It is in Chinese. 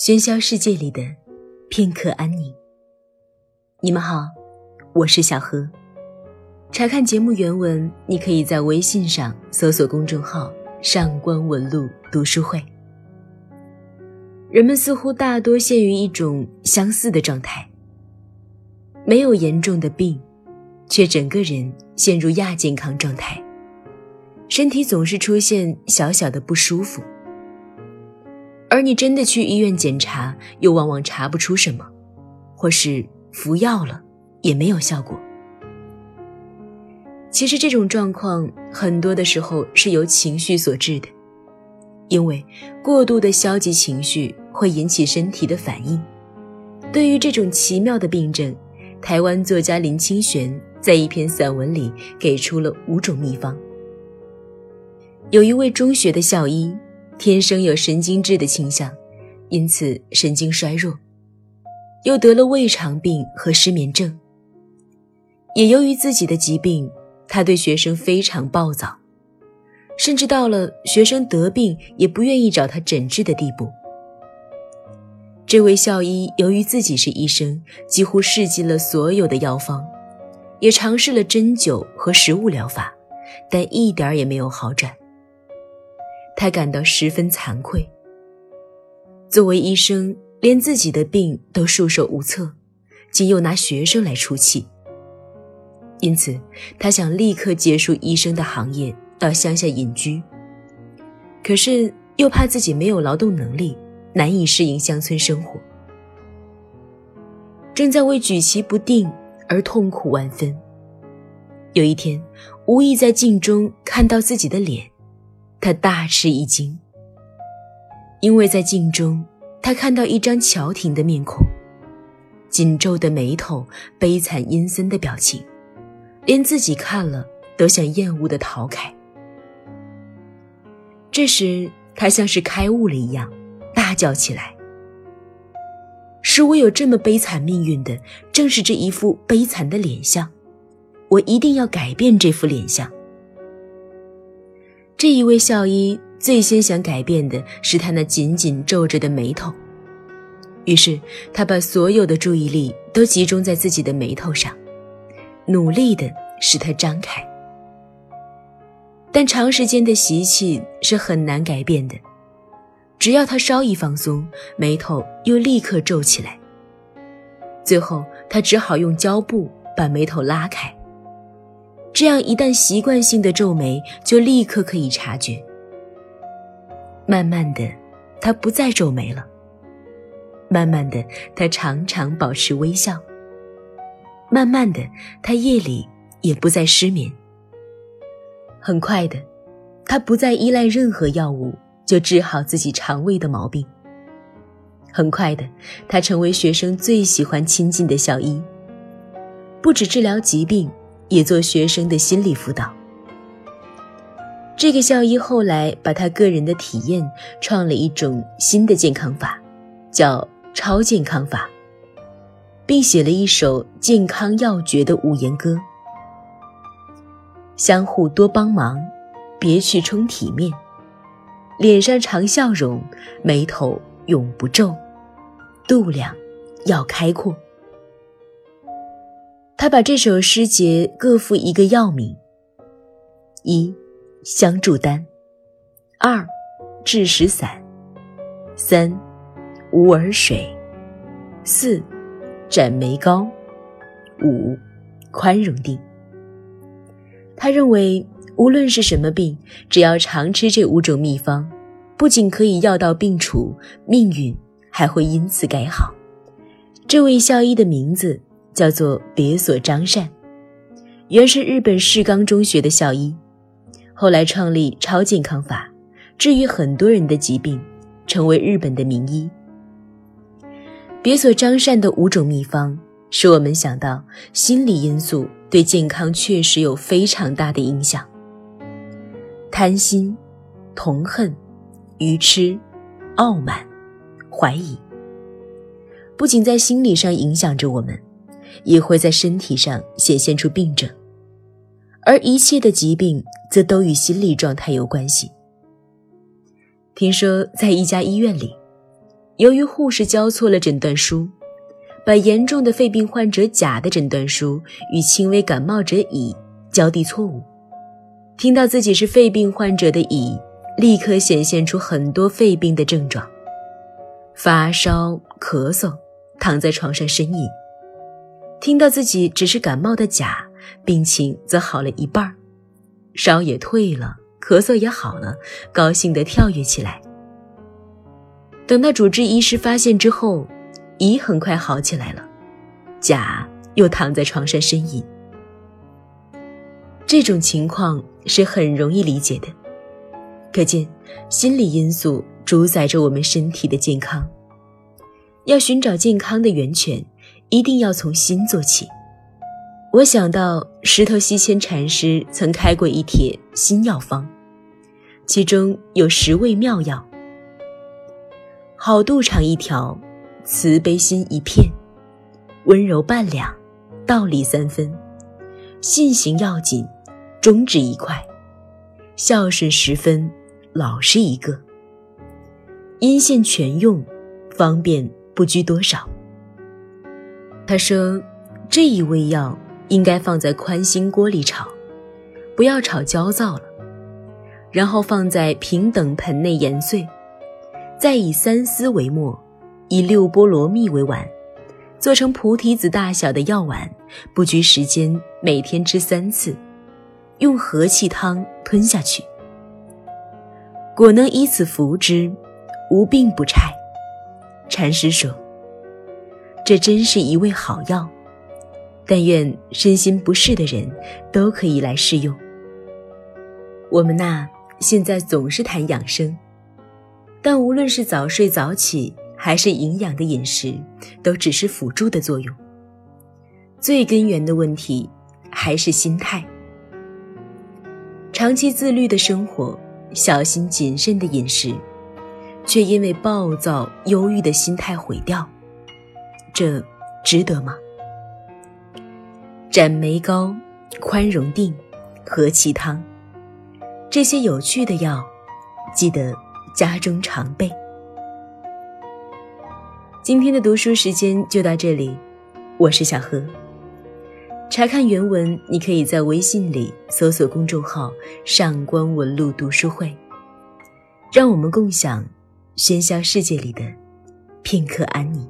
喧嚣世界里的片刻安宁。你们好，我是小何。查看节目原文，你可以在微信上搜索公众号“上官文露读书会”。人们似乎大多陷于一种相似的状态，没有严重的病，却整个人陷入亚健康状态，身体总是出现小小的不舒服。而你真的去医院检查，又往往查不出什么，或是服药了也没有效果。其实这种状况很多的时候是由情绪所致的，因为过度的消极情绪会引起身体的反应。对于这种奇妙的病症，台湾作家林清玄在一篇散文里给出了五种秘方。有一位中学的校医。天生有神经质的倾向，因此神经衰弱，又得了胃肠病和失眠症。也由于自己的疾病，他对学生非常暴躁，甚至到了学生得病也不愿意找他诊治的地步。这位校医由于自己是医生，几乎试尽了所有的药方，也尝试了针灸和食物疗法，但一点儿也没有好转。他感到十分惭愧。作为医生，连自己的病都束手无策，竟又拿学生来出气。因此，他想立刻结束医生的行业，到乡下隐居。可是又怕自己没有劳动能力，难以适应乡村生活。正在为举棋不定而痛苦万分。有一天，无意在镜中看到自己的脸。他大吃一惊，因为在镜中，他看到一张乔婷的面孔，紧皱的眉头，悲惨阴森的表情，连自己看了都想厌恶的逃开。这时，他像是开悟了一样，大叫起来：“使我有这么悲惨命运的，正是这一副悲惨的脸相，我一定要改变这副脸相。”这一位校医最先想改变的是他那紧紧皱着的眉头，于是他把所有的注意力都集中在自己的眉头上，努力的使它张开。但长时间的习气是很难改变的，只要他稍一放松，眉头又立刻皱起来。最后，他只好用胶布把眉头拉开。这样一旦习惯性的皱眉，就立刻可以察觉。慢慢的，他不再皱眉了。慢慢的，他常常保持微笑。慢慢的，他夜里也不再失眠。很快的，他不再依赖任何药物就治好自己肠胃的毛病。很快的，他成为学生最喜欢亲近的校医，不止治疗疾病。也做学生的心理辅导。这个校医后来把他个人的体验创了一种新的健康法，叫超健康法，并写了一首健康要诀的五言歌：相互多帮忙，别去充体面，脸上常笑容，眉头永不皱，度量要开阔。他把这首诗节各赋一个药名：一、香柱丹；二、治石散；三、无耳水；四、斩眉膏；五、宽容定。他认为，无论是什么病，只要常吃这五种秘方，不仅可以药到病除，命运还会因此改好。这位校医的名字。叫做别所张善，原是日本世冈中学的校医，后来创立超健康法，治愈很多人的疾病，成为日本的名医。别所张善的五种秘方，使我们想到心理因素对健康确实有非常大的影响。贪心、痛恨、愚痴、傲慢、怀疑，不仅在心理上影响着我们。也会在身体上显现出病症，而一切的疾病则都与心理状态有关系。听说在一家医院里，由于护士交错了诊断书，把严重的肺病患者甲的诊断书与轻微感冒者乙交递错误。听到自己是肺病患者的乙，立刻显现出很多肺病的症状：发烧、咳嗽，躺在床上呻吟。听到自己只是感冒的甲，病情则好了一半烧也退了，咳嗽也好了，高兴地跳跃起来。等到主治医师发现之后，乙很快好起来了，甲又躺在床上呻吟。这种情况是很容易理解的，可见心理因素主宰着我们身体的健康。要寻找健康的源泉，一定要从心做起。我想到石头西迁禅师曾开过一帖心药方，其中有十味妙药。好度肠一条，慈悲心一片，温柔半两，道理三分，信行要紧，忠直一块，孝顺十分，老实一个。阴线全用，方便不拘多少。他说，这一味药应该放在宽心锅里炒，不要炒焦躁了，然后放在平等盆内研碎。再以三丝为末，以六波罗蜜为丸，做成菩提子大小的药丸，不拘时间，每天吃三次，用和气汤吞下去。果能以此服之，无病不差。禅师说：“这真是一味好药，但愿身心不适的人都可以来试用。”我们呐，现在总是谈养生。但无论是早睡早起，还是营养的饮食，都只是辅助的作用。最根源的问题还是心态。长期自律的生活，小心谨慎的饮食，却因为暴躁、忧郁的心态毁掉，这值得吗？斩梅膏、宽容定、和气汤，这些有趣的药，记得。家中常备。今天的读书时间就到这里，我是小何。查看原文，你可以在微信里搜索公众号“上官文露读书会”，让我们共享喧嚣世界里的片刻安宁。